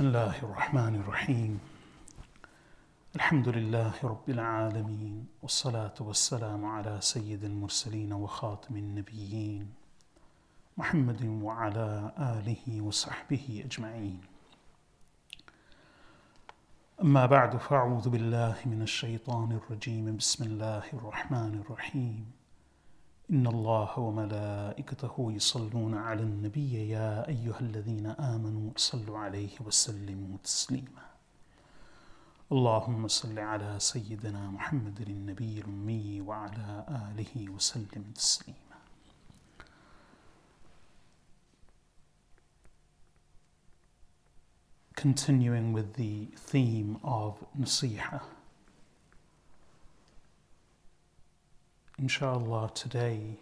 بسم الله الرحمن الرحيم. الحمد لله رب العالمين والصلاة والسلام على سيد المرسلين وخاتم النبيين محمد وعلى آله وصحبه أجمعين. أما بعد فأعوذ بالله من الشيطان الرجيم. بسم الله الرحمن الرحيم. إن الله وملائكته يصلون على النبي يا أيها الذين آمنوا صلوا عليه وسلموا تسليما اللهم صل على سيدنا محمد النبي الأمي وعلى آله وسلم تسليما Continuing with the theme of Nasiha. Inshallah, today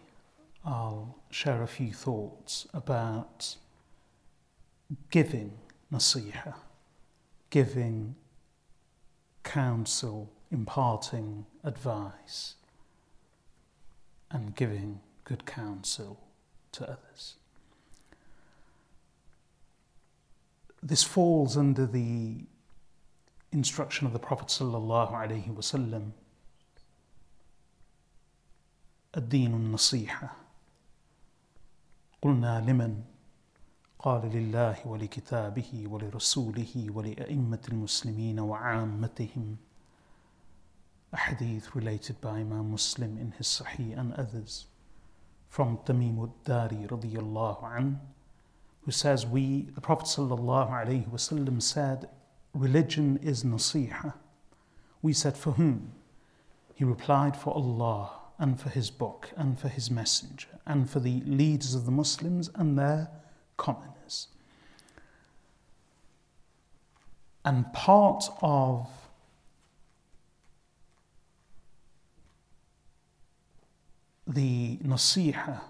I'll share a few thoughts about giving nasiha, giving counsel, imparting advice, and giving good counsel to others. This falls under the instruction of the Prophet sallallahu alaihi wasallam الدين النصيحة قلنا لمن قال لله ولكتابه ولرسوله ولأئمة المسلمين وعامتهم a hadith related by Imam Muslim in his Sahih and others from Tamim al-Dari radiyallahu an, who says we the Prophet sallallahu alaihi wasallam said religion is nasiha we said for whom he replied for Allah and for his book and for his messenger and for the leaders of the Muslims and their commoners. And part of the nasiha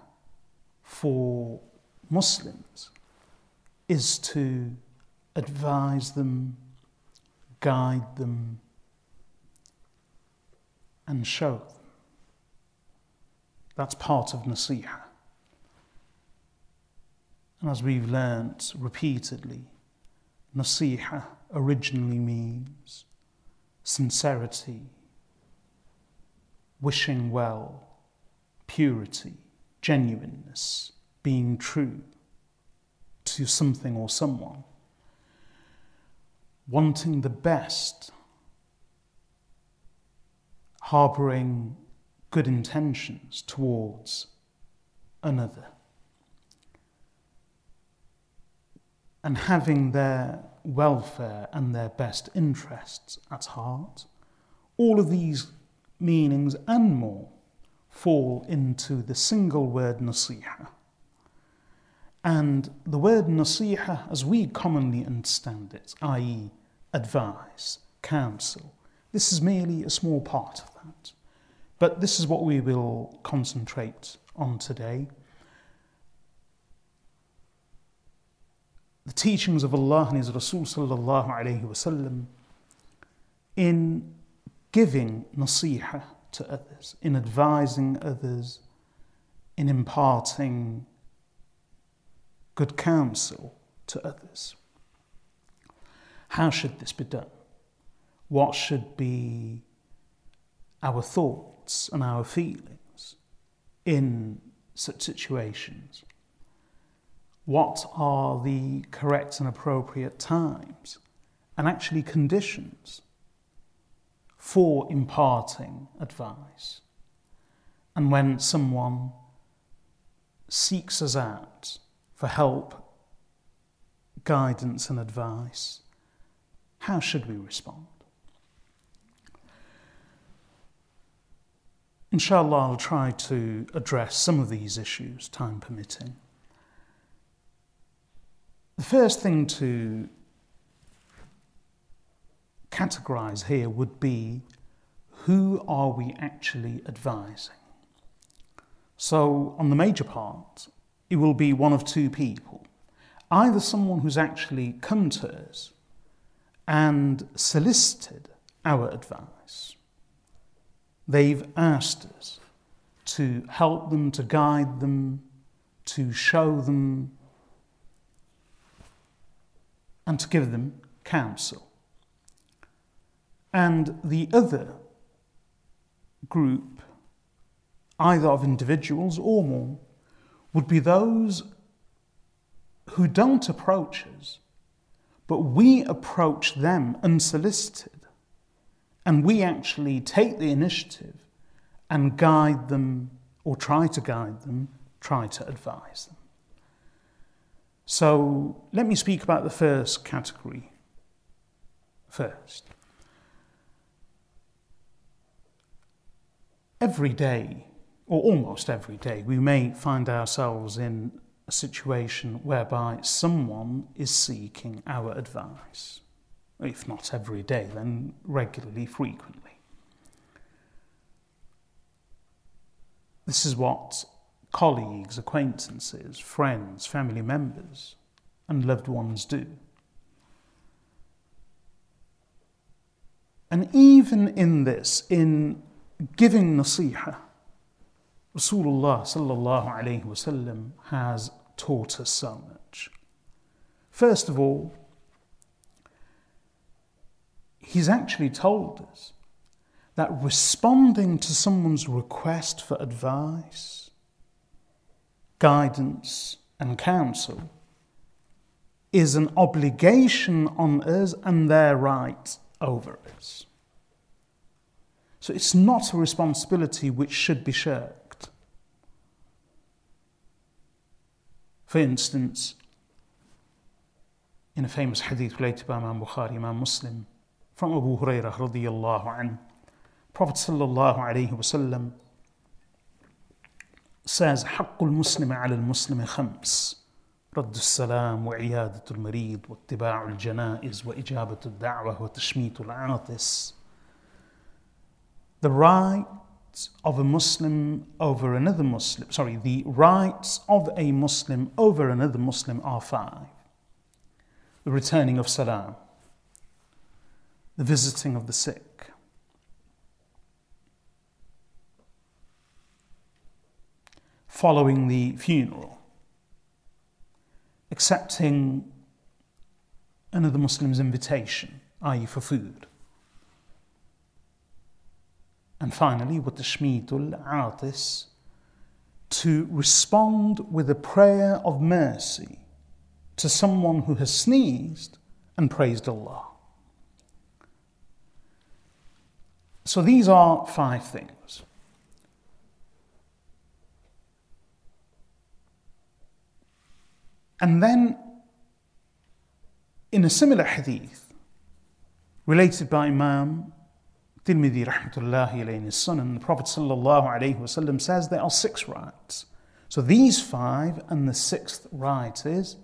for Muslims is to advise them, guide them, and show them. That's part of nasiha. And as we've learnt repeatedly, nasiha originally means sincerity, wishing well, purity, genuineness, being true to something or someone, wanting the best, harboring good intentions towards another. And having their welfare and their best interests at heart, all of these meanings and more fall into the single word nasiha. And the word nasiha, as we commonly understand it, i.e., advice, counsel, this is merely a small part of that. But this is what we will concentrate on today. The teachings of Allah and His Rasul sallallahu alayhi wasallam in giving nasiha to others, in advising others, in imparting good counsel to others. How should this be done? What should be our thoughts and our feelings in such situations? What are the correct and appropriate times and actually conditions for imparting advice? And when someone seeks us out for help, guidance, and advice, how should we respond? Inshallah, I'll try to address some of these issues, time permitting. The first thing to categorize here would be who are we actually advising? So, on the major part, it will be one of two people either someone who's actually come to us and solicited our advice They've asked us to help them, to guide them, to show them and to give them counsel. And the other group, either of individuals or more, would be those who don't approach us, but we approach them unsolicited. And we actually take the initiative and guide them or try to guide them, try to advise them. So let me speak about the first category first. Every day, or almost every day, we may find ourselves in a situation whereby someone is seeking our advice. If not every day, then regularly, frequently. This is what colleagues, acquaintances, friends, family members, and loved ones do. And even in this, in giving nasiha, Rasulullah sallallahu alayhi wasallam has taught us so much. First of all, he's actually told us that responding to someone's request for advice guidance, and counsel is an obligation on us and their right over us. So it's not a responsibility which should be shirked. For instance, in a famous hadith related by Imam Bukhari, Imam Muslim, from Abu Hurairah radiyallahu anhu, Prophet sallallahu alayhi wa sallam says حق المسلم على المسلم خمس رد السلام وعيادة المريض واتباع الجنائز وإجابة الدعوة وتشميت العاطس The rights of a Muslim over another Muslim, sorry, the rights of a Muslim over another Muslim are five. The returning of salam, the visiting of the sick, following the funeral, accepting another Muslim's invitation, i.e., for food. And finally, with the Shmitul Atis, to respond with a prayer of mercy to someone who has sneezed and praised Allah. So these are five things. And then, in a similar hadith, related by Imam Tirmidhi rahmatullahi alayhi in his Sunan, the Prophet sallallahu alayhi wasallam says there are six rights. So these five and the sixth right is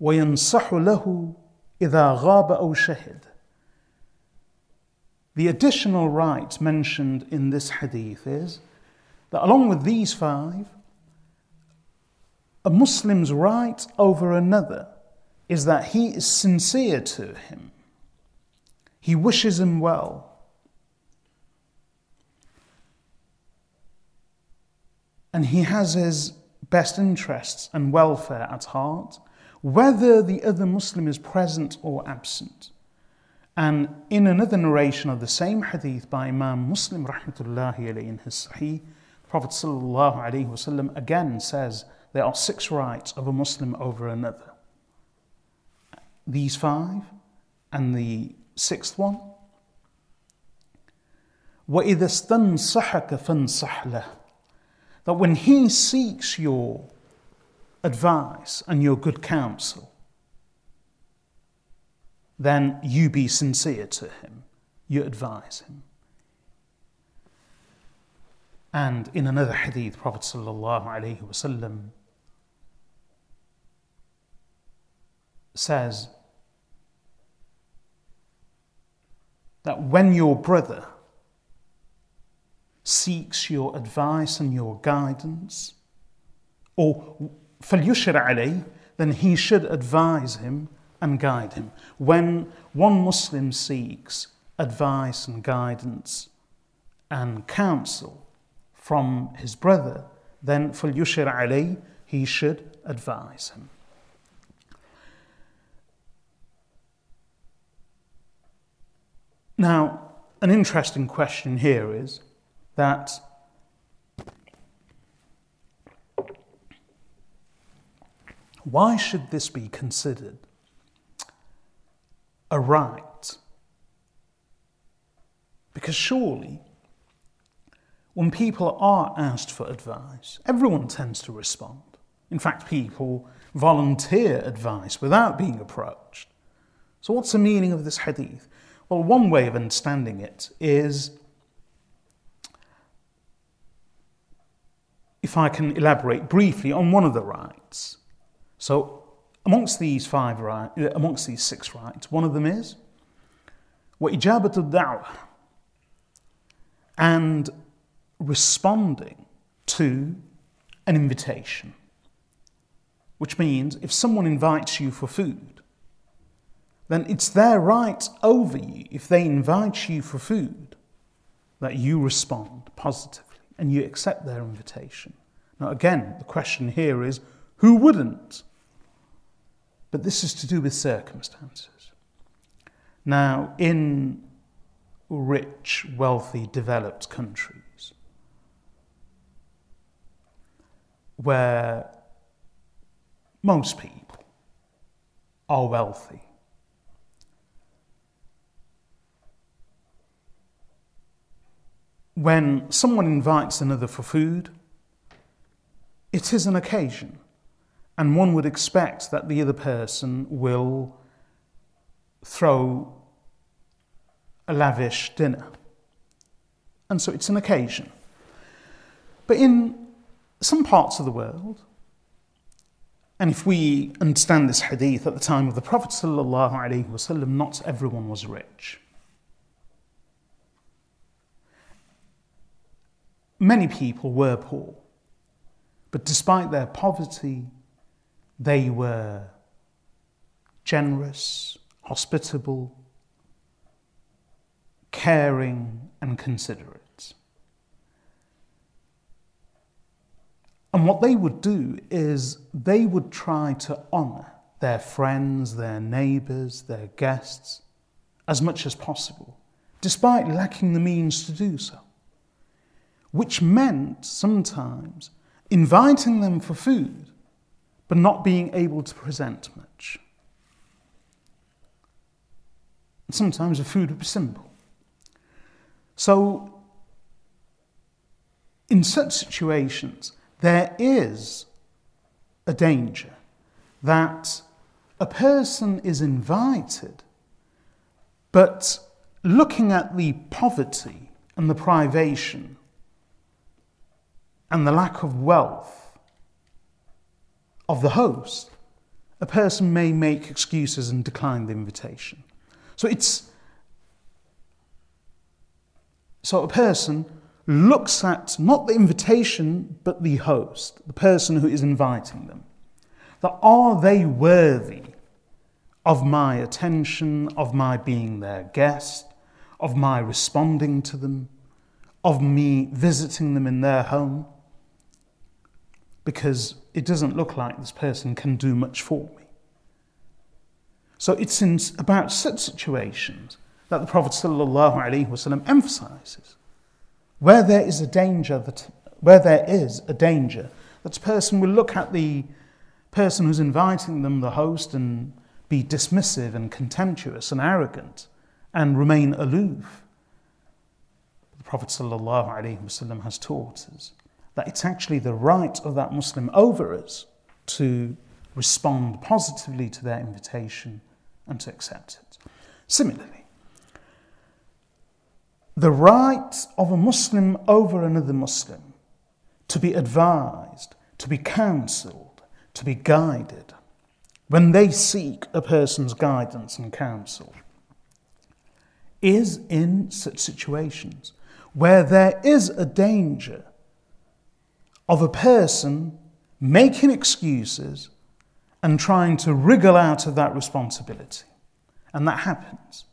وينصح له إذا غاب أو شهد. The additional right mentioned in this hadith is that along with these five, a Muslim's right over another is that he is sincere to him. He wishes him well. And he has his best interests and welfare at heart, whether the other Muslim is present or absent. And in another narration of the same hadith by Imam Muslim rahmatullahi alayhi in his Sahih, Prophet ﷺ again says there are six rights of a Muslim over another. These five, and the sixth one. وَإِذَا اسْتَنْصَحَكَ فَانْصَحْ لَهُ That when he seeks your advice and your good counsel, then you be sincere to him, you advise him. And in another hadith, Prophet ﷺ says that when your brother seeks your advice and your guidance, or فَلْيُشْرَ عَلَيْهِ then he should advise him and guide him. When one Muslim seeks advice and guidance and counsel, from his brother, then فَلْيُشِرْ عَلَيْهِ he should advise him. Now, an interesting question here is that why should this be considered a right? Because surely, when people are asked for advice, everyone tends to respond. In fact, people volunteer advice without being approached. So, what's the meaning of this hadith? Well, one way of understanding it is if I can elaborate briefly on one of the rights. So, amongst these five rights, uh, amongst these six rights, one of them is وإجابة الدعوة and responding to an invitation, which means if someone invites you for food, then it's their right over you, if they invite you for food, that you respond positively and you accept their invitation. Now, again, the question here is who wouldn't? But this is to do with circumstances. Now, in rich, wealthy, developed countries, where most people are wealthy, when someone invites another for food, it is an occasion, and one would expect that the other person will throw a lavish dinner. And so it's an occasion. But in some parts of the world, and if we understand this hadith at the time of the Prophet, ﷺ, not everyone was rich. Many people were poor, but despite their poverty, they were generous, hospitable, caring, and considerate. And what they would do is they would try to honour their friends, their neighbours, their guests as much as possible, despite lacking the means to do so which meant sometimes inviting them for food, but not being able to present much. And sometimes the food would be simple. So, in such situations, there is a danger that a person is invited, but looking at the poverty and the privation and the lack of wealth of the host, a person may make excuses and decline the invitation. So it's so a person looks at not the invitation but the host, the person who is inviting them. That are they worthy of my attention, of my being their guest, of my responding to them, of me visiting them in their home? Because it doesn't look like this person can do much for me. So it's in, about such situations that the Prophet ﷺ emphasizes where there is a danger that where there is a danger that person will look at the person who's inviting them, the host, and be dismissive and contemptuous and arrogant and remain aloof. The Prophet ﷺ has taught us that it's actually the right of that Muslim over us to respond positively to their invitation and to accept it. Similarly, the right of a Muslim over another Muslim to be advised, to be counseled, to be guided when they seek a person's guidance and counsel is in such situations where there is a danger of a person making excuses and trying to wriggle out of that responsibility. And that happens.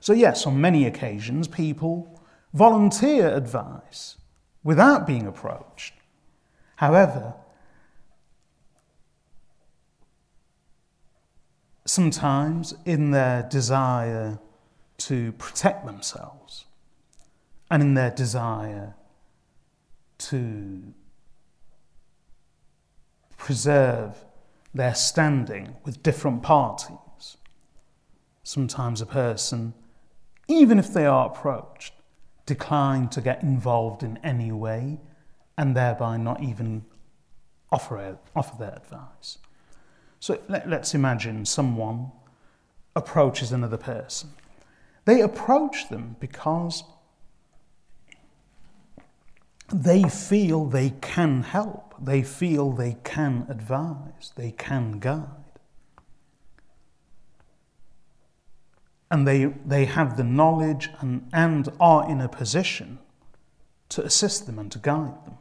So, yes, on many occasions, people volunteer advice without being approached. However, sometimes in their desire to protect themselves and in their desire to preserve their standing with different parties. Sometimes a person, even if they are approached, decline to get involved in any way and thereby not even offer, offer their advice. So let, us imagine someone approaches another person. They approach them because they feel they can help, they feel they can advise, they can guide. And they, they have the knowledge and, and are in a position to assist them and to guide them.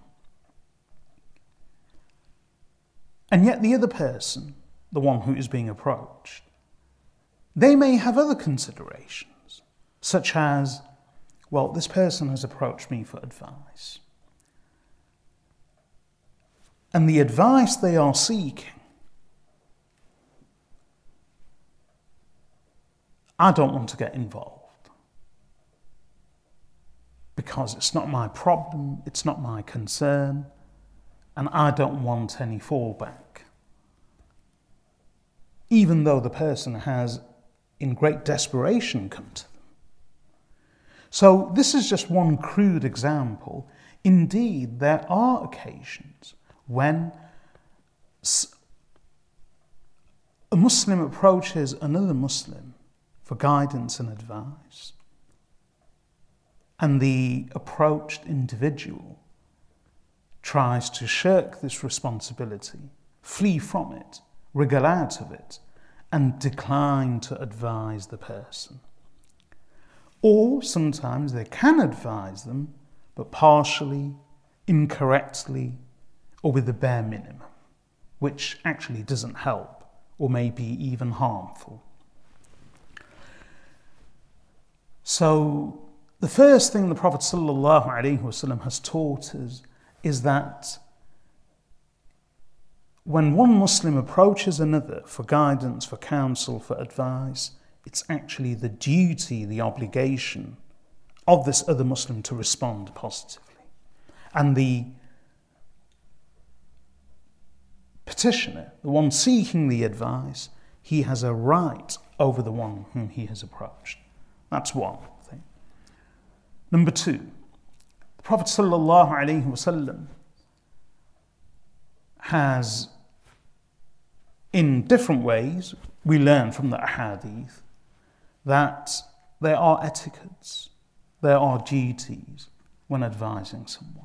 And yet, the other person, the one who is being approached, they may have other considerations, such as, well, this person has approached me for advice. And the advice they are seeking, I don't want to get involved because it's not my problem, it's not my concern, and I don't want any fallback even though the person has, in great desperation, come to them. So, this is just one crude example. Indeed, there are occasions when a Muslim approaches another Muslim for guidance and advice, and the approached individual tries to shirk this responsibility, flee from it, wriggle out of it and decline to advise the person. Or sometimes they can advise them, but partially, incorrectly, or with the bare minimum, which actually doesn't help or may be even harmful. So, the first thing the Prophet ﷺ has taught us is that when one Muslim approaches another for guidance, for counsel, for advice, it's actually the duty, the obligation of this other Muslim to respond positively. And the petitioner, the one seeking the advice, he has a right over the one whom he has approached. That's one thing. Number two, the Prophet ﷺ has in different ways, we learn from the ahadith that there are etiquettes, there are duties when advising someone.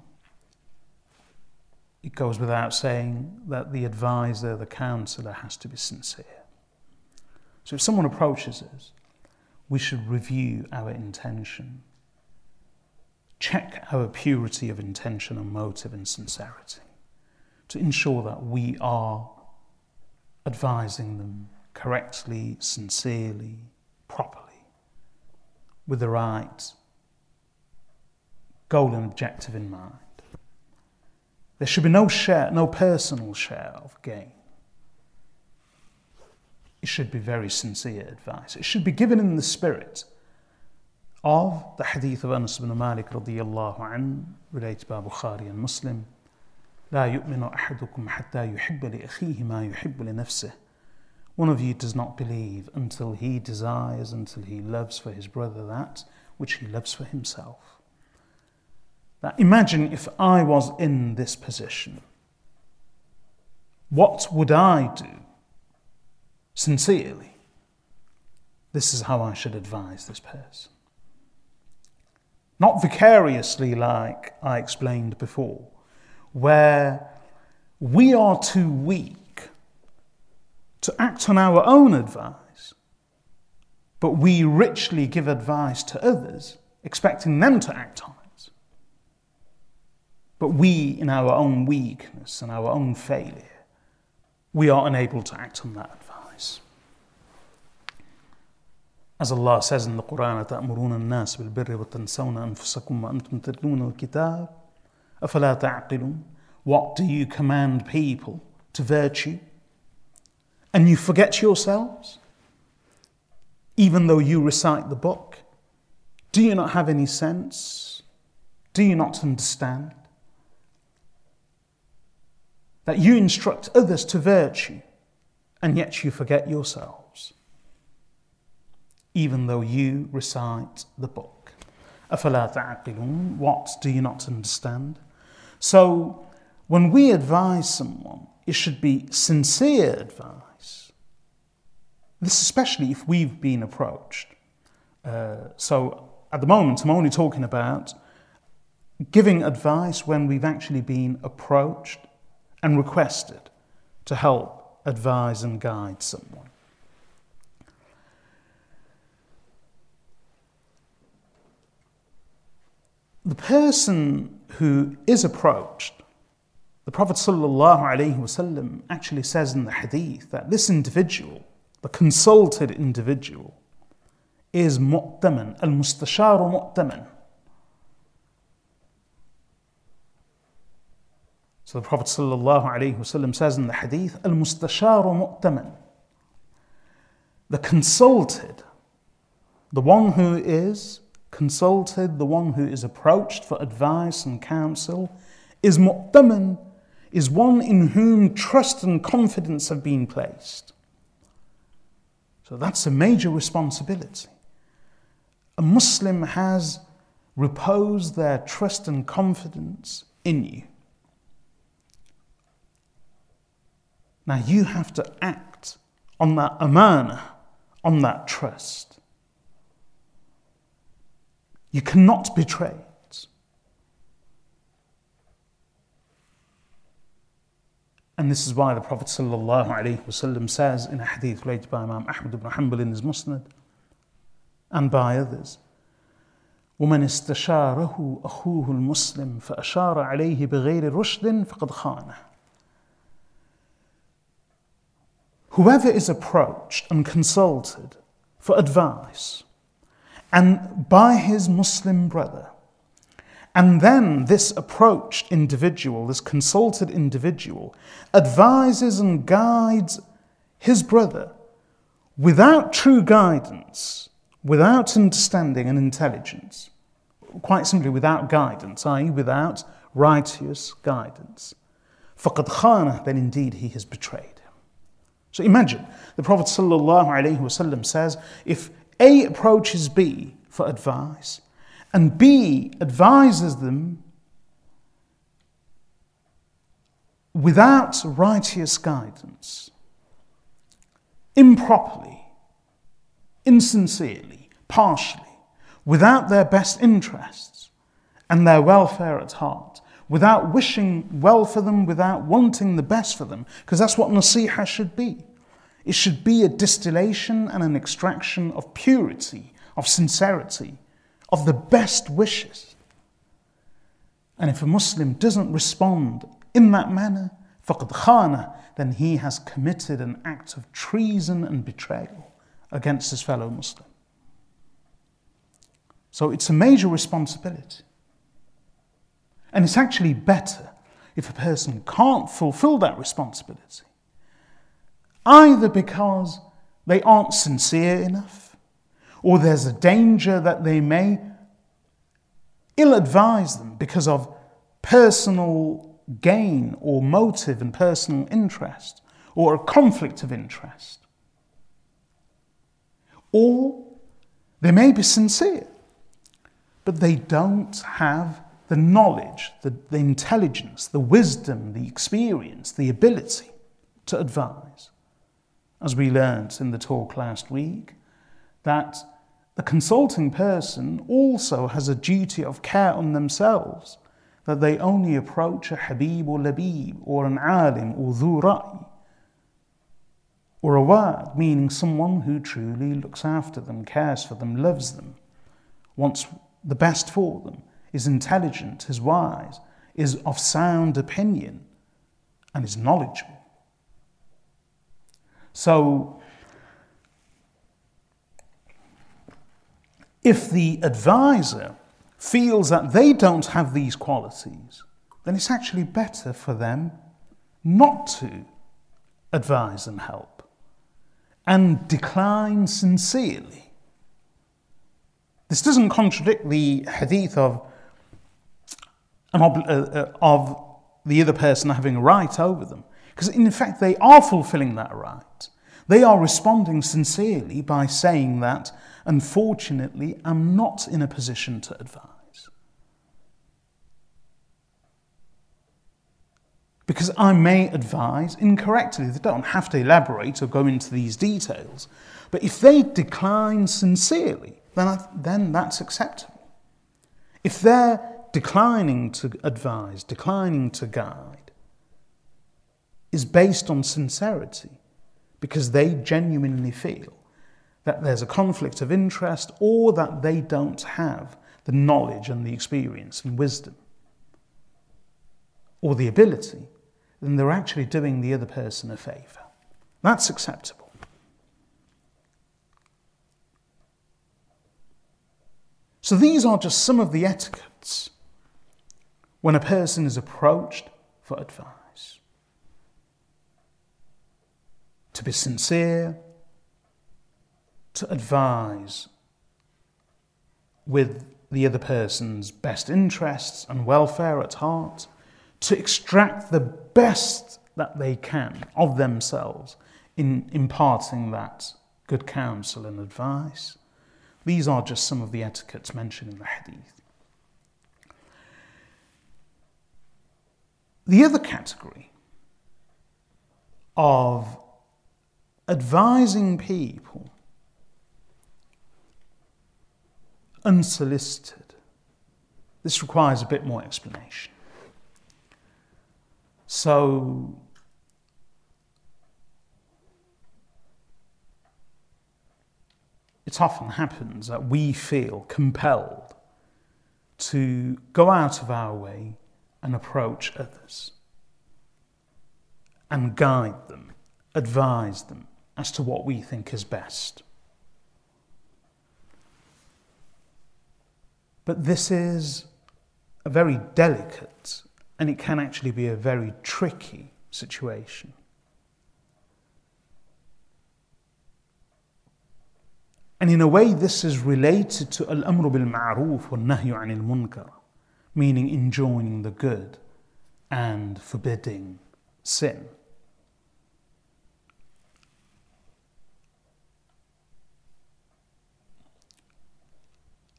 It goes without saying that the advisor, the counselor, has to be sincere. So if someone approaches us, we should review our intention, check our purity of intention and motive and sincerity to ensure that we are advising them correctly, sincerely, properly, with the right goal and objective in mind. There should be no share, no personal share of gain. It should be very sincere advice. It should be given in the spirit of the hadith of Anas ibn Malik radiallahu an, related by Bukhari and Muslim. لا يؤمن أحدكم حتى يحب لأخيه ما يحب لنفسه One of you does not believe until he desires, until he loves for his brother that which he loves for himself. Now imagine if I was in this position. What would I do? Sincerely. This is how I should advise this person. Not vicariously, like I explained before where we are too weak to act on our own advice, but we richly give advice to others, expecting them to act on it. But we, in our own weakness and our own failure, we are unable to act on that advice. As Allah says in the Quran, تأمرون الناس بالبر وتنسون أنفسكم وأنتم تتلون الكتاب أفلا تعقلون What do you command people to virtue? And you forget yourselves? even though you recite the book? Do you not have any sense? Do you not understand? That you instruct others to virtue and yet you forget yourselves, even though you recite the book. What do you not understand? So, when we advise someone, it should be sincere advice. This, especially if we've been approached. Uh, so, at the moment, I'm only talking about giving advice when we've actually been approached and requested to help advise and guide someone. The person who is approached, the Prophet ﷺ actually says in the hadith that this individual, the consulted individual, is mu'taman, al-mustasharu. So the Prophet ﷺ says in the hadith, al-mustasharu mu'taman. The consulted, the one who is consulted, the one who is approached for advice and counsel, is mu'taman, is one in whom trust and confidence have been placed. So that's a major responsibility a Muslim has reposed their trust and confidence in you. Now you have to act on that amana, on that trust. You cannot betray it. And this is why the Prophet ﷺ says in a hadith related by Imam Ahmad ibn Hanbal in his Musnad, and by others. ومن استشاره أخوه المسلم فأشار عليه بغير رشد فقد خانه. Whoever is approached and consulted for advice and by his Muslim brother, and then this approached individual, this consulted individual, advises and guides his brother without true guidance, without understanding and intelligence, quite simply without guidance, i.e., without righteous guidance, فَقَدْ خَانَ then indeed he has betrayed him. So imagine, the Prophet says, if A approaches B for advice, and B advises them without righteous guidance, improperly, insincerely, partially, without their best interests and their welfare at heart, without wishing well for them, without wanting the best for them, because that's what nasiha should be. It should be a distillation and an extraction of purity, of sincerity, of the best wishes. And if a Muslim doesn't respond in that manner, faqad khana, then he has committed an act of treason and betrayal against his fellow Muslim. So it's a major responsibility. And it's actually better if a person can't fulfill that responsibility, either because they aren't sincere enough, or there's a danger that they may ill advise them because of personal gain or motive and personal interest, or a conflict of interest. Or they may be sincere, but they don't have the knowledge, the, the intelligence, the wisdom, the experience, the ability to advise. As we learnt in the talk last week, that the consulting person also has a duty of care on themselves, that they only approach a Habib or Labib or an Alim or Dhu or a word, meaning someone who truly looks after them, cares for them, loves them, wants the best for them, is intelligent, is wise, is of sound opinion, and is knowledgeable. So, if the advisor feels that they don't have these qualities, then it's actually better for them not to advise and help and decline sincerely This doesn't contradict the hadith of, Uh, uh, of the other person having a right over them, because in fact they are fulfilling that right. They are responding sincerely by saying that, unfortunately, I'm not in a position to advise. Because I may advise incorrectly. They don't have to elaborate or go into these details. But if they decline sincerely, then, I, then that's acceptable. If they're declining to advise, declining to guide, is based on sincerity, because they genuinely feel that there's a conflict of interest or that they don't have the knowledge and the experience and wisdom or the ability, then they're actually doing the other person a favour. That's acceptable. So these are just some of the etiquettes when a person is approached for advice. To be sincere, to advise with the other person's best interests and welfare at heart, to extract the best that they can of themselves in imparting that good counsel and advice. These are just some of the etiquettes mentioned in the hadith. The other category of advising people unsolicited, this requires a bit more explanation. So, it often happens that we feel compelled to go out of our way and approach others and guide them, advise them as to what we think is best. But this is a very delicate and it can actually be a very tricky situation. And in a way, this is related to al-amru bil ma'ruf wa nahyu anil munkar, meaning enjoining the good and forbidding sin.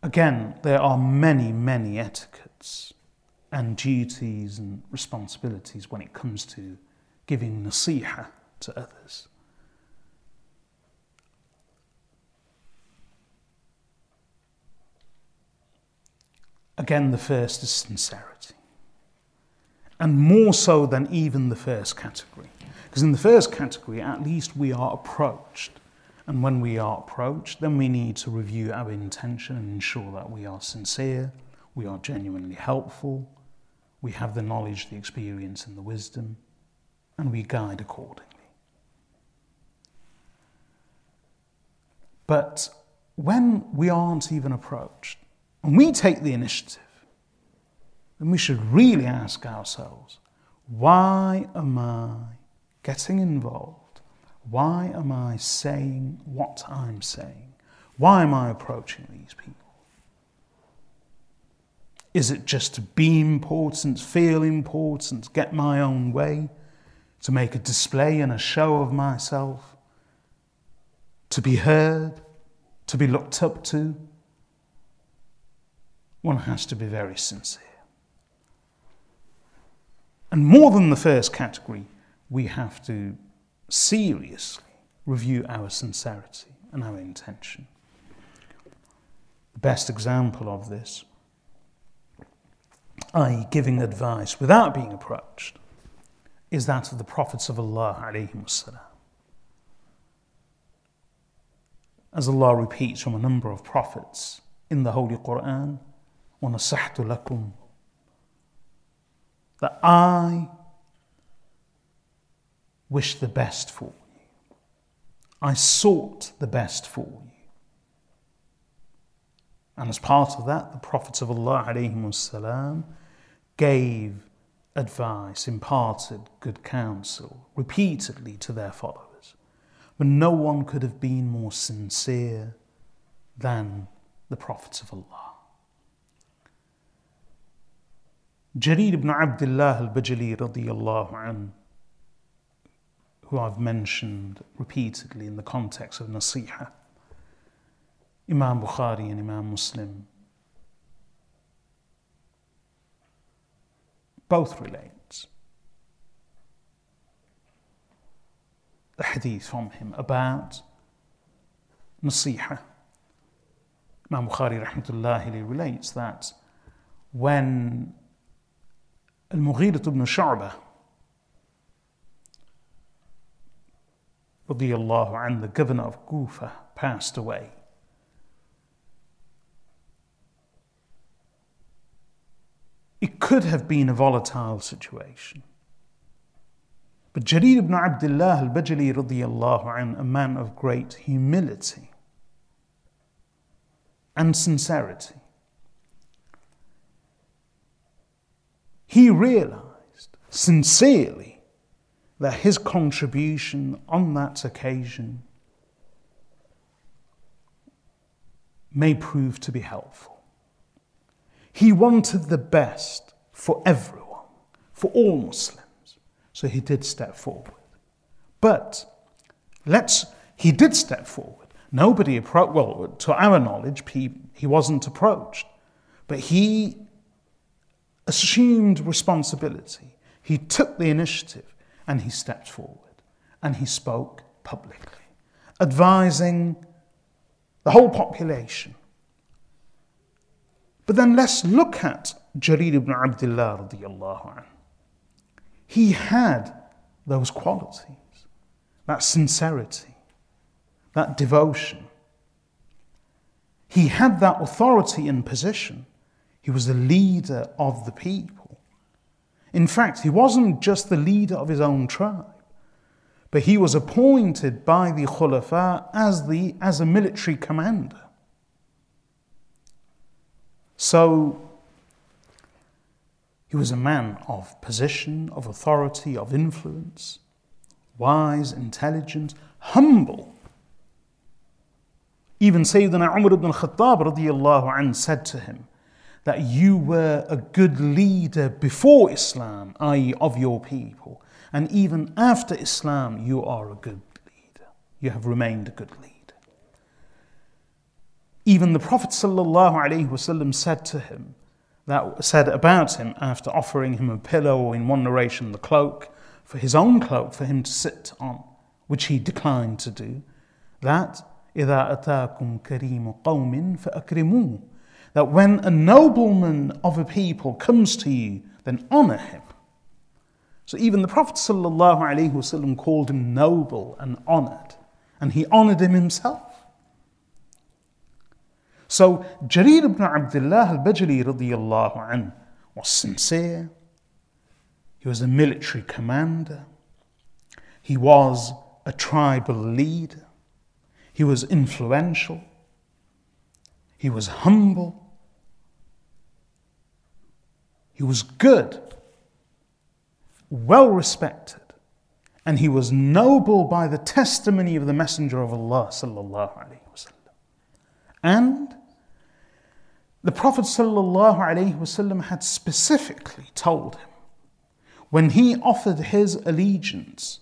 Again, there are many, many etiquettes and duties and responsibilities when it comes to giving nasiha to others. Again, the first is sincerity. And more so than even the first category. Because in the first category, at least we are approached. And when we are approached, then we need to review our intention and ensure that we are sincere, we are genuinely helpful, we have the knowledge, the experience, and the wisdom, and we guide accordingly. But when we aren't even approached, and we take the initiative, then we should really ask ourselves why am I getting involved? Why am I saying what I'm saying? Why am I approaching these people? Is it just to be important, feel important, get my own way, to make a display and a show of myself, to be heard, to be looked up to? One has to be very sincere. And more than the first category, we have to seriously review our sincerity and our intention. The best example of this, i.e., giving advice without being approached, is that of the prophets of Allah. As Allah repeats from a number of prophets in the Holy Quran, ونصحت لكم that I wish the best for you. I sought the best for you. And as part of that, the prophets of Allah والسلام, gave advice, imparted good counsel repeatedly to their followers. But no one could have been more sincere than the prophets of Allah. Jarir ibn Abdullah al-Bajali radiyallahu anhu, who I've mentioned repeatedly in the context of Nasiha, Imam Bukhari and Imam Muslim both relate the hadith from him about Nasiha. Imam Bukhari rahmatullahi relates that when Al-Mughirah ibn Shu'bah radiallahu an, the governor of Kufa, passed away. It could have been a volatile situation. But Jarir ibn Abdullah al-Bajali radiallahu an, a man of great humility and sincerity, he realized sincerely that his contribution on that occasion may prove to be helpful. He wanted the best for everyone, for all Muslims. So he did step forward. But let's, he did step forward. Nobody approached, well, to our knowledge, he, he wasn't approached. But he assumed responsibility. He took the initiative and he stepped forward and he spoke publicly, advising the whole population but then let's look at Jarir ibn Abdullah radiallahu anh. He had those qualities, that sincerity, that devotion. He had that authority and position. He was the leader of the people. In fact, he wasn't just the leader of his own tribe, but he was appointed by the Khulafa as, the, as a military commander. So he was a man of position, of authority, of influence, wise, intelligent, humble. Even Sayyidina Umar ibn Khattab radiallahu said to him that you were a good leader before Islam, i.e., of your people, and even after Islam, you are a good leader. You have remained a good leader. Even the Prophet ﷺ said to him, that said about him after offering him a pillow or in one narration the cloak, for his own cloak for him to sit on, which he declined to do, that إِذَا أَتَاكُمْ كَرِيمُ قَوْمٍ فَأَكْرِمُوهُ that when a nobleman of a people comes to you, then honor him. So even the Prophet ﷺ called him noble and honored, and he honored him himself. So Jarir ibn Abdullah al-Bajali was sincere. He was a military commander. He was a tribal leader. He was influential. He was humble. He was good, well respected, and he was noble by the testimony of the Messenger of Allah sallallahu alaihi wasallam. And the Prophet ﷺ had specifically told him when he offered his allegiance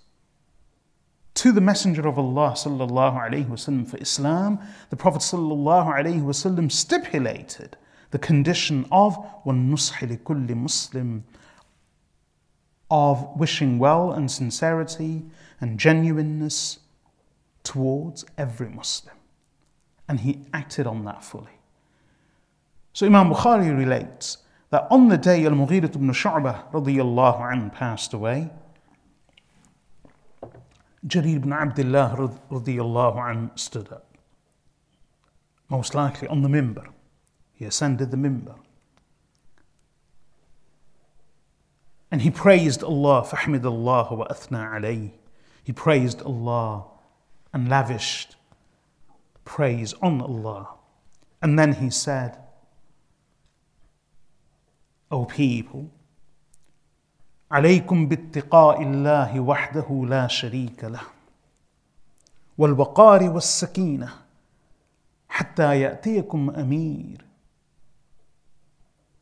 to the Messenger of Allah ﷺ for Islam, the Prophet ﷺ stipulated the condition of وَالنُّصْحِ لِكُلِّ Muslim of wishing well and sincerity and genuineness towards every Muslim. And he acted on that fully. So Imam Bukhari relates that on the day Al-Mughirah ibn Shu'bah radiyallahu anhu passed away, Jarir ibn Abdullah radiyallahu anhu stood up. Most likely on the mimbar. He ascended the mimbar. And he praised Allah, فَحْمِدَ اللَّهُ وَأَثْنَى عَلَيْهِ He praised Allah and lavished praise on Allah. And then he said, O people, عليكم باتقاء الله وحده لا شريك له والوقار والسكينه حتى يأتيكم أمير.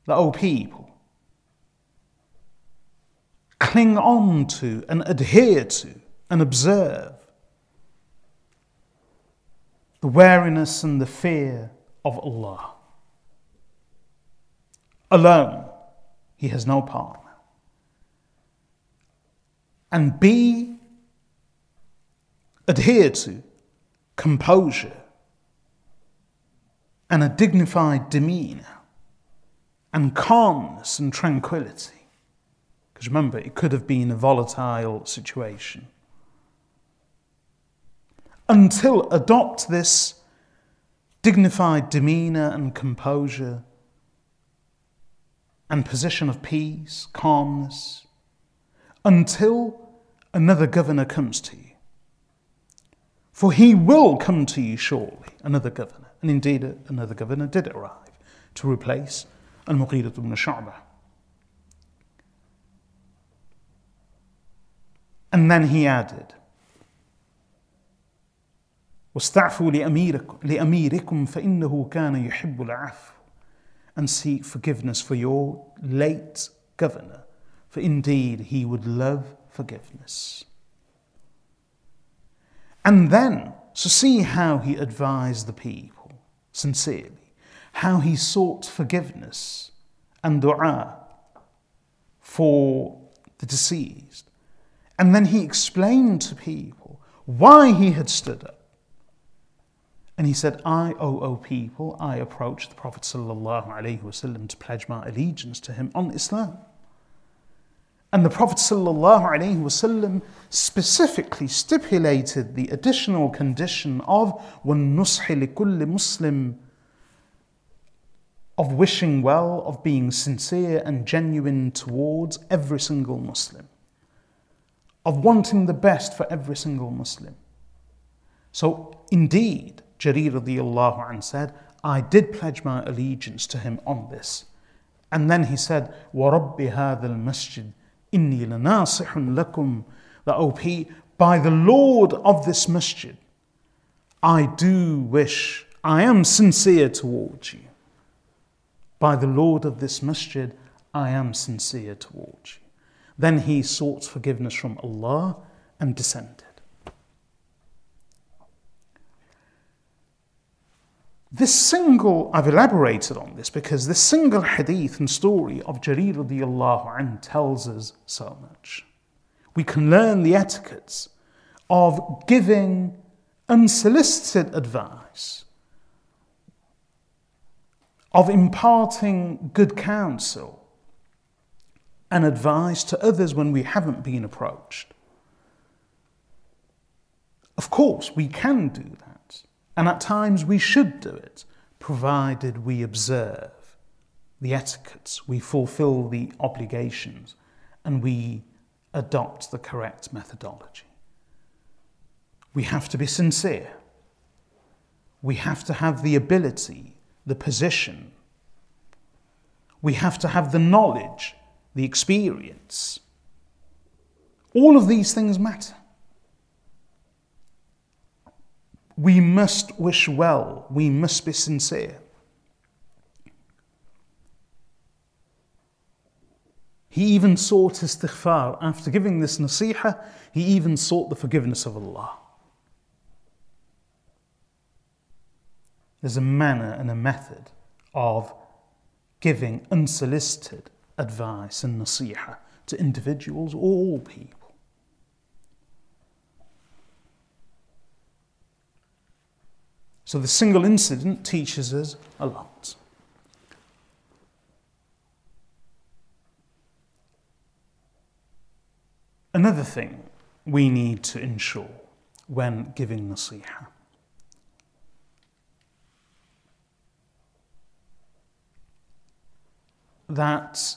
that, O people, cling on to and adhere to and observe the wariness and the fear of Allah. Alone, He has no partner. And be adhere to composure and a dignified demeanour and calmness and tranquility. Because remember, it could have been a volatile situation. Until adopt this dignified demeanour and composure and position of peace, calmness, until another governor comes to you. For he will come to you shortly, another governor. And indeed, another governor did arrive to replace Al-Mughirah ibn Shu'bah. And then he added, واستعفوا لأميركم فإنه كان يحب العفو and seek forgiveness for your late governor, for indeed he would love forgiveness. And then, so see how he advised the people sincerely, how he sought forgiveness and dua for the deceased. And then he explained to people why he had stood up and he said, I, O, O people, I approached the Prophet ﷺ to pledge my allegiance to him on Islam. And the Prophet ﷺ specifically stipulated the additional condition of وَالنُّصْحِ لِكُلِّ Muslim of wishing well, of being sincere and genuine towards every single Muslim, of wanting the best for every single Muslim. So, indeed, Jarir radiallahu an said, I did pledge my allegiance to him on this. And then he said, وَرَبِّ هَذَا الْمَسْجِدِ إِنِّي لَنَاصِحٌ لَكُمْ The OP, by the Lord of this masjid, I do wish, I am sincere towards you. By the Lord of this masjid, I am sincere towards you. Then he sought forgiveness from Allah and descended. This single, I've elaborated on this because this single hadith and story of Jarir radiallahu anh tells us so much. We can learn the etiquettes of giving unsolicited advice, of imparting good counsel and advice to others when we haven't been approached. Of course, we can do that. And at times we should do it, provided we observe the etiquettes, we fulfill the obligations, and we adopt the correct methodology. We have to be sincere. We have to have the ability, the position. We have to have the knowledge, the experience. All of these things matter. We must wish well, we must be sincere. He even sought istighfar. After giving this nasiha, he even sought the forgiveness of Allah. There's a manner and a method of giving unsolicited advice and nasiha to individuals or all people. So the single incident teaches us a lot. Another thing we need to ensure when giving nasiha that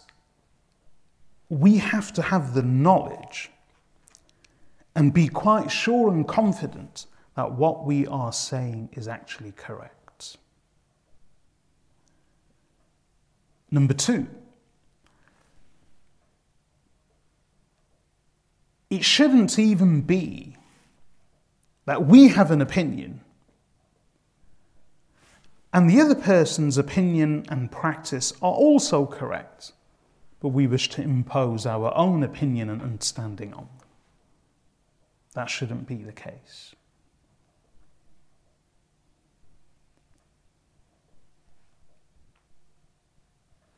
we have to have the knowledge and be quite sure and confident that what we are saying is actually correct. Number two, it shouldn't even be that we have an opinion and the other person's opinion and practice are also correct, but we wish to impose our own opinion and understanding on them. That shouldn't be the case.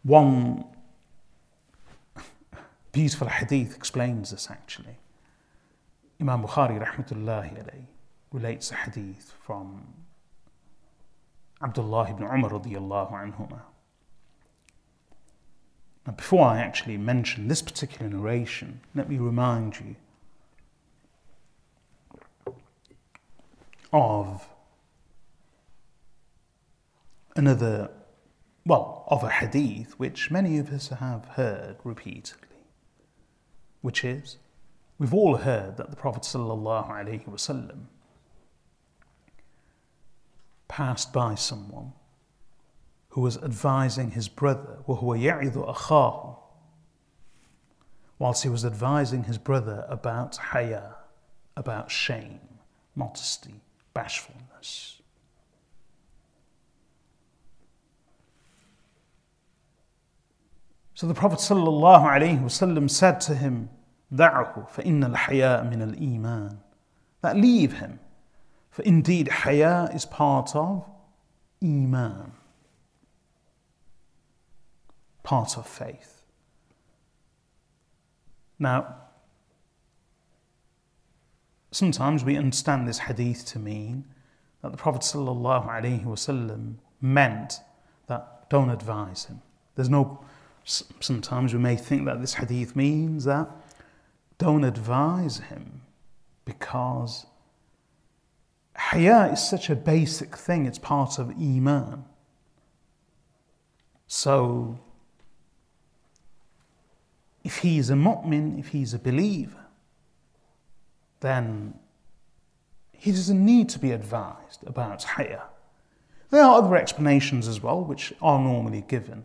One beautiful hadith explains this actually. Imam Bukhari rahmatullahi alayhi relates a hadith from Abdullah ibn Umar radiallahu anhuma. Now, before I actually mention this particular narration, let me remind you of another, well, of a hadith which many of us have heard repeatedly, which is we've all heard that the Prophet sallallahu alaihi wasallam passed by someone who was advising his brother, whilst he was advising his brother about haya, about shame, modesty, bashfulness. So the Prophet ﷺ said to him, دعه فإن الحياء من الإيمان. That leave him for indeed, haya is part of iman, part of faith. Now, sometimes we understand this hadith to mean that the Prophet ﷺ meant that don't advise him. There's no, sometimes we may think that this hadith means that don't advise him because Haya is such a basic thing, it's part of Iman. So, if he's a mu'min, if he's a believer, then he doesn't need to be advised about haya. There are other explanations as well, which are normally given.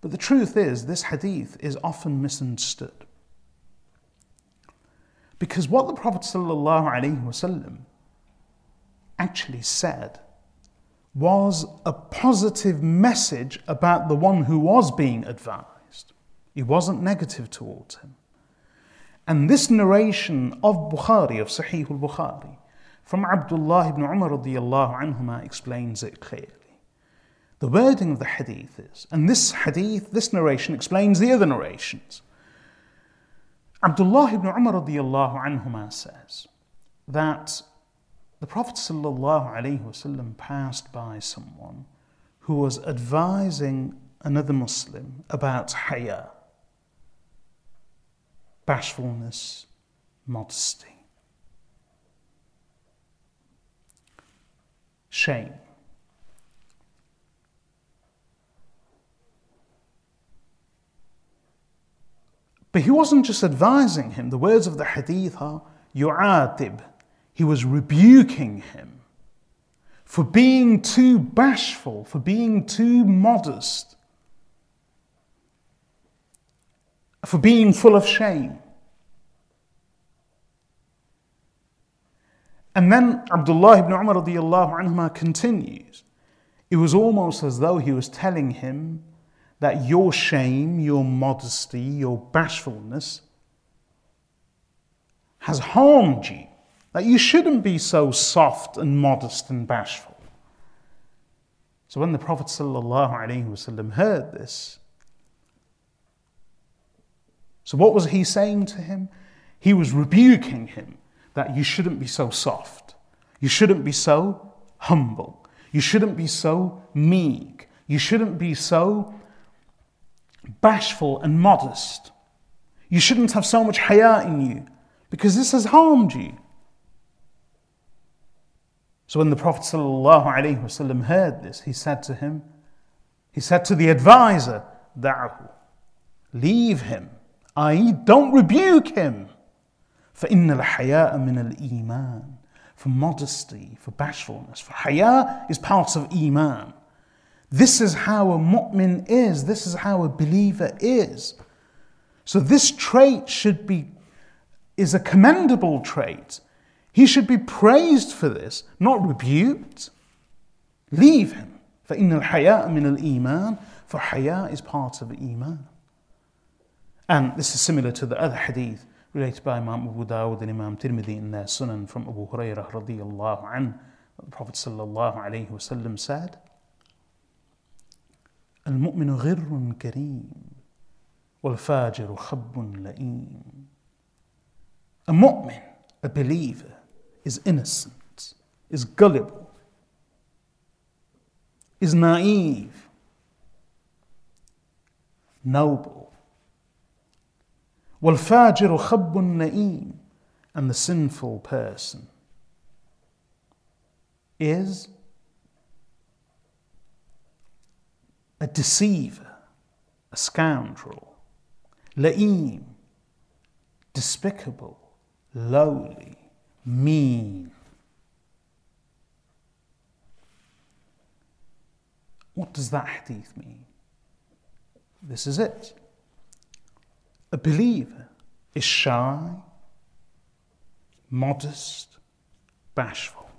But the truth is, this hadith is often misunderstood. Because what the Prophet ﷺ actually said was a positive message about the one who was being advised. He wasn't negative towards him. And this narration of Bukhari, of Sahih al Bukhari, from Abdullah ibn Umar anhuma explains it clearly. The wording of the hadith is, and this hadith, this narration explains the other narrations. Abdullah ibn Umar anhuma says that the Prophet ﷺ passed by someone who was advising another Muslim about haya, bashfulness, modesty, shame. But he wasn't just advising him. The words of the hadith are yu'atib, he was rebuking him for being too bashful, for being too modest, for being full of shame. And then Abdullah ibn Umar anhuma continues. It was almost as though he was telling him that your shame, your modesty, your bashfulness has harmed you. That you shouldn't be so soft and modest and bashful. So when the Prophet ﷺ heard this, so what was he saying to him? He was rebuking him that you shouldn't be so soft. You shouldn't be so humble. You shouldn't be so meek. You shouldn't be so bashful and modest. You shouldn't have so much haya in you because this has harmed you. So when the Prophet ﷺ heard this, he said to him, he said to the advisor, Da'ahu, leave him, i.e., don't rebuke him. فَإِنَّ الْحَيَاءَ مِنَ الْإِيمَانِ For modesty, for bashfulness, for haya is part of iman. This is how a mu'min is, this is how a believer is. So this trait should be, is a commendable trait. He should be praised for this, not rebuked. Leave him. فإن الحياء من الإيمان for haya is part of iman. And this is similar to the other hadith related by Imam Abu Dawud and Imam Tirmidhi in their Sunan from Abu Hurairah radiyallahu an. The Prophet sallallahu alayhi wasallam said, المؤمن غر كريم والفاجر خب لئيم A mu'min, a believer, is innocent, is gullible, is naive, noble. والفاجر خب نئيم and the sinful person is a deceiver, a scoundrel, la'im, despicable, lowly, mean. What does that hadith mean? This is it. A believer is shy, modest, bashful,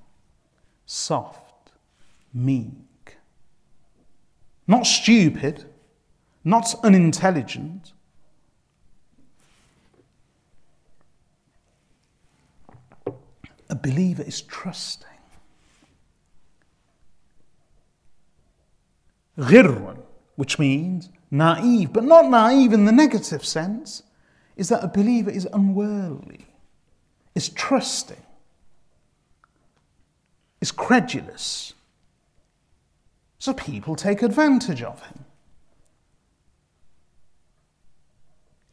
soft, meek. Not stupid, not unintelligent. A believer is trusting. غر, which means naive, but not naive in the negative sense, is that a believer is unworldly, is trusting, is credulous. So people take advantage of him.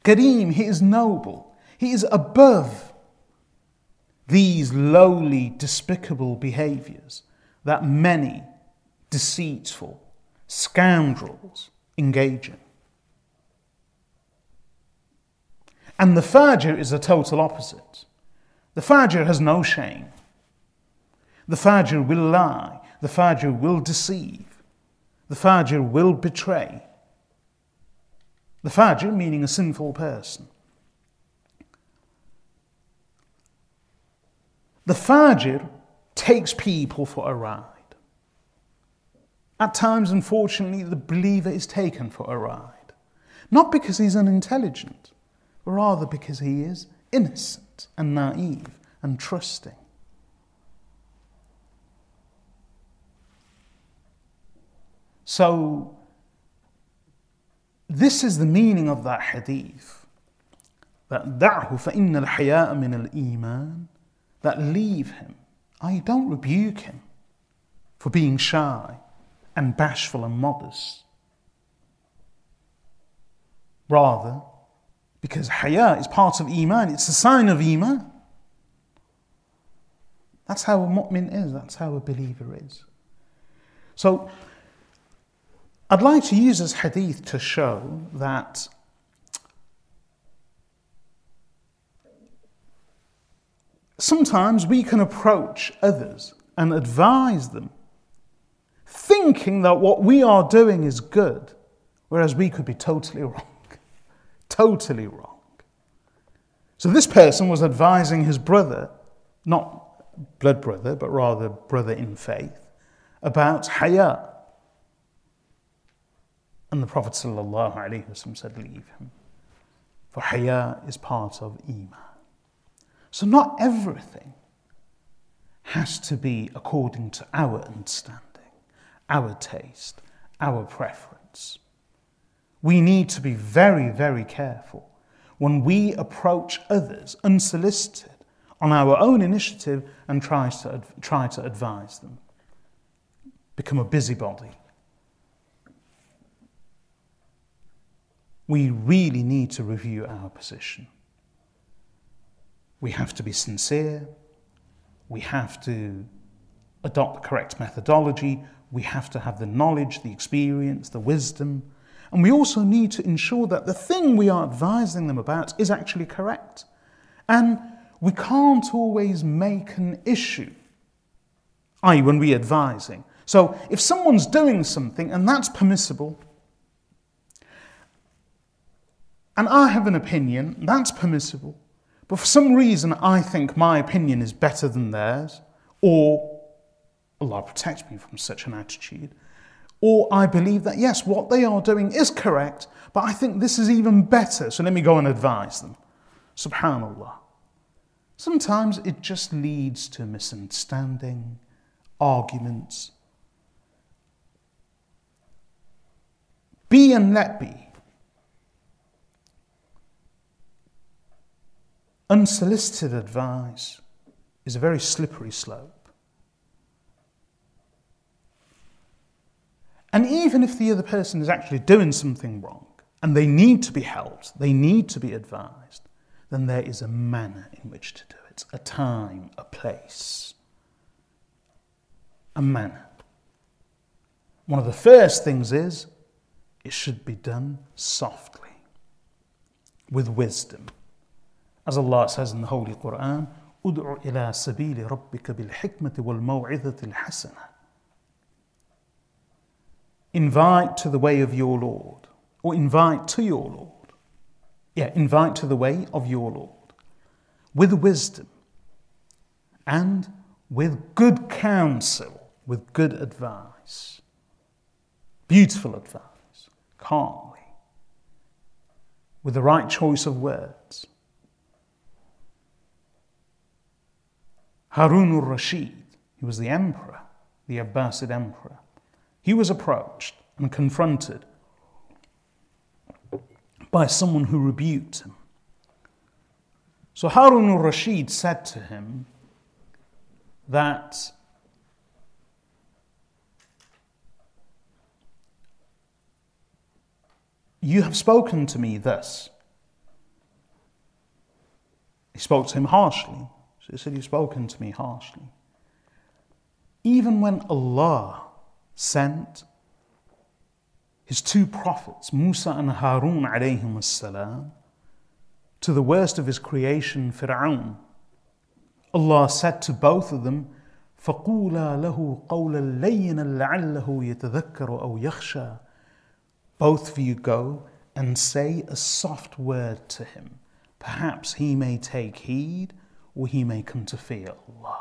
Kareem, he is noble, he is above these lowly, despicable behaviors that many deceitful scoundrels engage in. And the Fajir is the total opposite. The Fajir has no shame. The Fajir will lie. The Fajir will deceive. The Fajir will betray. The Fajir meaning a sinful person. The Fajir takes people for a ride. At times, unfortunately, the believer is taken for a ride. Not because he's unintelligent, but rather because he is innocent and naive and trusting. So, this is the meaning of that hadith. That دعه فإن min al-iman." That leave him. I don't rebuke him for being shy and bashful and modest. Rather, because haya is part of iman, it's a sign of iman. That's how a mu'min is, that's how a believer is. So, I'd like to use this hadith to show that sometimes we can approach others and advise them thinking that what we are doing is good, whereas we could be totally wrong. totally wrong. So this person was advising his brother, not blood brother, but rather brother in faith, about haya. And the Prophet ﷺ said, Leave him. For haya is part of iman. So not everything has to be according to our understanding our taste, our preference. We need to be very, very careful when we approach others unsolicited on our own initiative and try to, try to advise them. Become a busybody. We really need to review our position. We have to be sincere. We have to adopt the correct methodology we have to have the knowledge, the experience, the wisdom. And we also need to ensure that the thing we are advising them about is actually correct. And we can't always make an issue, i.e., when we're advising. So if someone's doing something and that's permissible, and I have an opinion, that's permissible, but for some reason I think my opinion is better than theirs, or Allah protect me from such an attitude. Or I believe that, yes, what they are doing is correct, but I think this is even better, so let me go and advise them. Subhanallah. Sometimes it just leads to misunderstanding, arguments. Be and let be. Unsolicited advice is a very slippery slope. And even if the other person is actually doing something wrong and they need to be helped, they need to be advised, then there is a manner in which to do it, a time, a place, a manner. One of the first things is it should be done softly, with wisdom. As Allah says in the Holy Quran, ادع إلى سبيل ربك بالحكمة والموعظة الحسنة invite to the way of your Lord, or invite to your Lord. Yeah, invite to the way of your Lord with wisdom and with good counsel, with good advice, beautiful advice, calmly, with the right choice of words. Harun al Rashid, he was the emperor, the Abbasid emperor. He was approached and confronted by someone who rebuked him. So Harun al Rashid said to him that You have spoken to me thus. He spoke to him harshly. So he said, You've spoken to me harshly. Even when Allah sent his two prophets, Musa and Harun alayhim salam, to the worst of his creation, Fir'aun. Allah said to both of them, فَقُولَا لَهُ قَوْلًا لَيِّنًا لَعَلَّهُ يَتَذَكَّرُ أَوْ يَخْشَى Both of you go and say a soft word to him. Perhaps he may take heed he may come to Allah.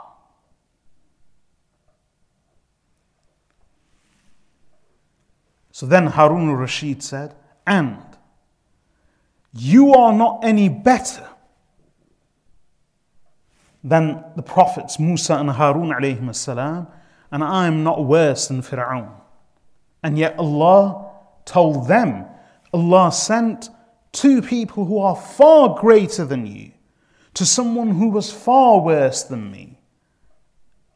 So then Harun al-Rashid said, and you are not any better than the prophets Musa and Harun alayhim salam, and I am not worse than Fir'aun. And yet Allah told them, Allah sent two people who are far greater than you to someone who was far worse than me.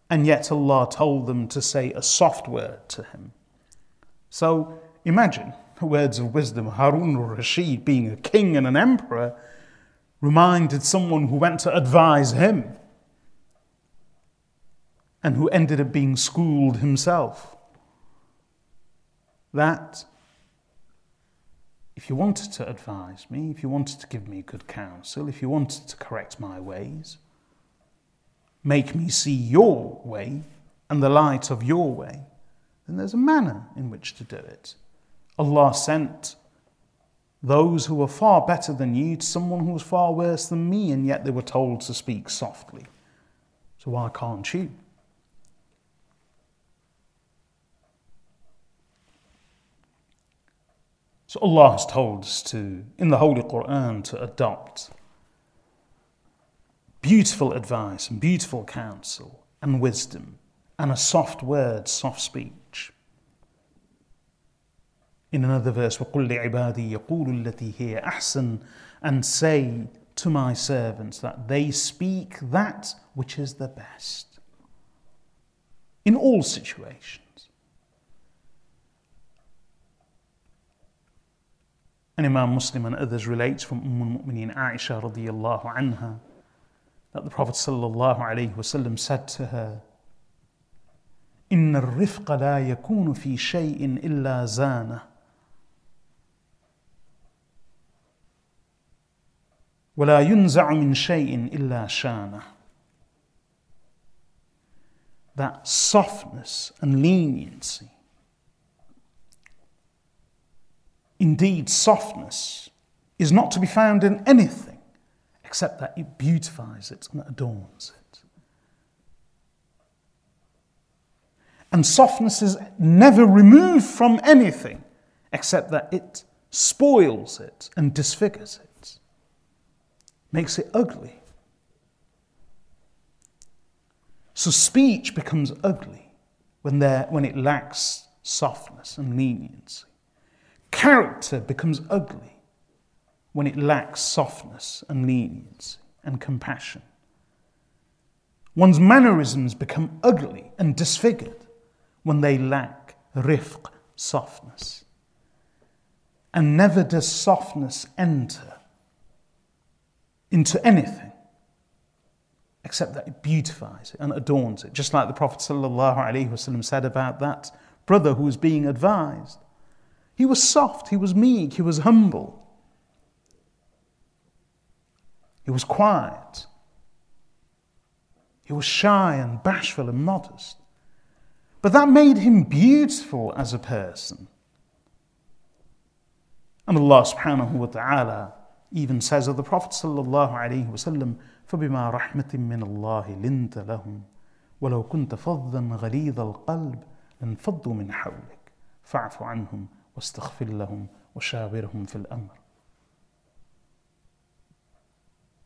And yet Allah told them to say a soft word to him. So imagine the words of wisdom. Harun al Rashid, being a king and an emperor, reminded someone who went to advise him and who ended up being schooled himself that if you wanted to advise me, if you wanted to give me good counsel, if you wanted to correct my ways, make me see your way and the light of your way, then there's a manner in which to do it. Allah sent those who were far better than you to someone who was far worse than me, and yet they were told to speak softly. So why can't you? So Allah has told us to, in the Holy Quran, to adopt beautiful advice and beautiful counsel and wisdom and a soft word, soft speech. In another verse, وَقُلْ لِعِبَادِي يَقُولُ الَّتِي هِيَ أَحْسَنُ And say to my servants that they speak that which is the best. In all situations. And Imam Muslim and others relates from Umm al-Mu'mineen Aisha radiyallahu anha that the Prophet sallallahu alayhi wasallam said to her, إن الرفق لا يكون في شيء إلا زانه ولا ينزع من شيء إلا شانه That softness and leniency. Indeed, softness is not to be found in anything except that it beautifies it and adorns it. And softness is never removed from anything except that it spoils it and disfigures it, makes it ugly. So speech becomes ugly when, when it lacks softness and leniency. Character becomes ugly when it lacks softness and leniency and compassion. One's mannerisms become ugly and disfigured when they lack rifq, softness. And never does softness enter into anything except that it beautifies it and adorns it. Just like the Prophet ﷺ said about that brother who was being advised. He was soft, he was meek, he was humble. He was quiet. He was shy and bashful and modest. But that made him beautiful as a person. And Allah subhanahu wa ta'ala even says of the Prophet sallallahu alayhi wa sallam, فبما رحمة من الله لنت لهم ولو كنت فظا غليظ القلب لانفضوا من حولك فاعف عنهم واستغفر لهم وشاورهم في الأمر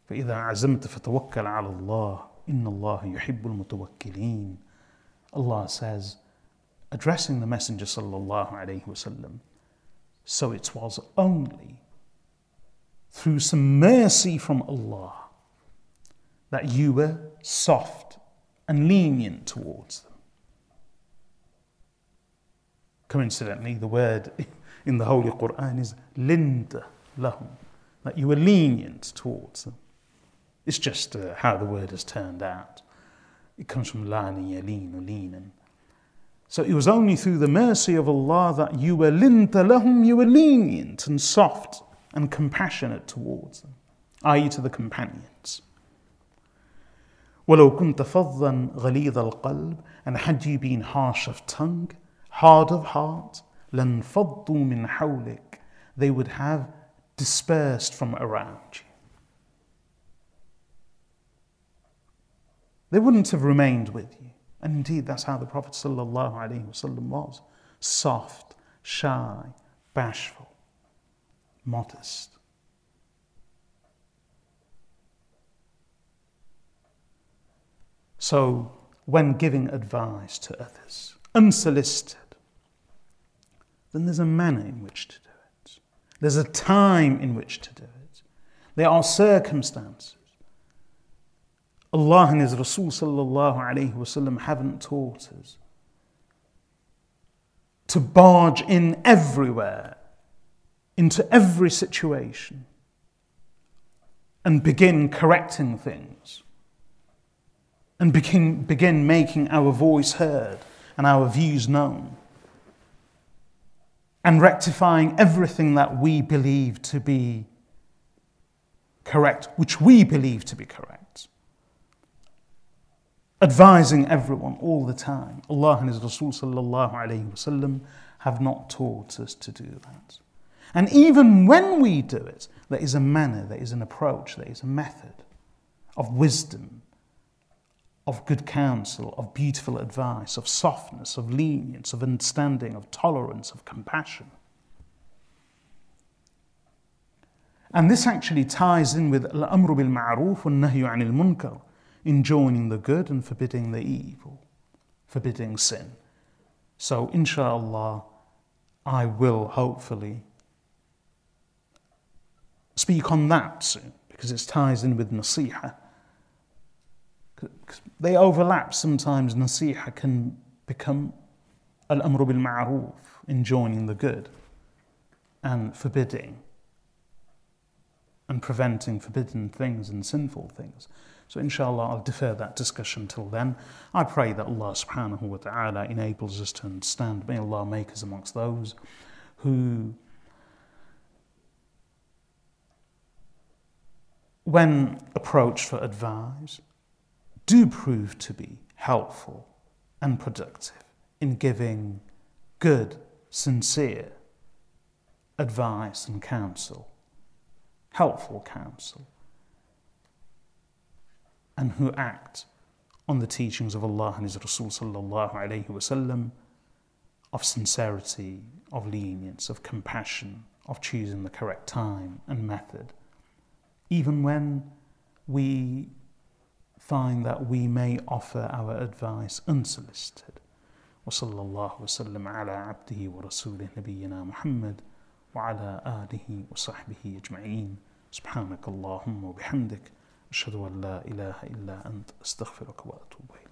فإذا عزمت فتوكل على الله إن الله يحب المتوكلين Allah says addressing the Messenger sallallahu alayhi wasallam so it was only through some mercy from Allah that you were soft and lenient towards them. Coincidentally, the word in the Holy Quran is "linta" lahum, that you were lenient towards them. It's just uh, how the word has turned out. It comes from lani, yalin, linan. So it was only through the mercy of Allah that you were "linta" lahum, you were lenient and soft and compassionate towards them, i.e. to the companions. وَلَوْ كُنْتَ فَضًّا غَلِيظَ الْقَلْبِ And had you been harsh of tongue, hard of heart, لانفضوا من حولك they would have dispersed from around you. They wouldn't have remained with you. And indeed, that's how the Prophet ﷺ was soft, shy, bashful, modest. So, when giving advice to others, unsolicited, then there's a manner in which to do it. There's a time in which to do it. There are circumstances. Allah and His Rasul sallallahu alayhi wasallam haven't taught us to barge in everywhere, into every situation, and begin correcting things and begin, begin making our voice heard and our views known and rectifying everything that we believe to be correct, which we believe to be correct. Advising everyone all the time. Allah and His Rasul sallallahu alayhi wasallam have not taught us to do that. And even when we do it, there is a manner, there is an approach, there is a method of wisdom of good counsel, of beautiful advice, of softness, of lenience, of understanding, of tolerance, of compassion. And this actually ties in with al-amru bil ma'ruf and munkar, enjoining the good and forbidding the evil, forbidding sin. So inshallah, I will hopefully speak on that soon because it ties in with nasiha they overlap sometimes. Nasiha can become al amru bil ma'ruf, enjoining the good, and forbidding and preventing forbidden things and sinful things. So inshallah I'll defer that discussion till then. I pray that Allah subhanahu wa ta'ala enables us to understand. May Allah make us amongst those who when approached for advice do prove to be helpful and productive in giving good, sincere advice and counsel, helpful counsel, and who act on the teachings of Allah and His Rasul sallallahu alayhi wasallam, of sincerity, of lenience, of compassion, of choosing the correct time and method, even when we find that we may offer our advice unsolicited. وصلى الله وسلم على عبده ورسوله نبينا محمد وعلى آله وصحبه أجمعين سبحانك اللهم وبحمدك أشهد أن لا إله إلا أنت أستغفرك وأتوب إليك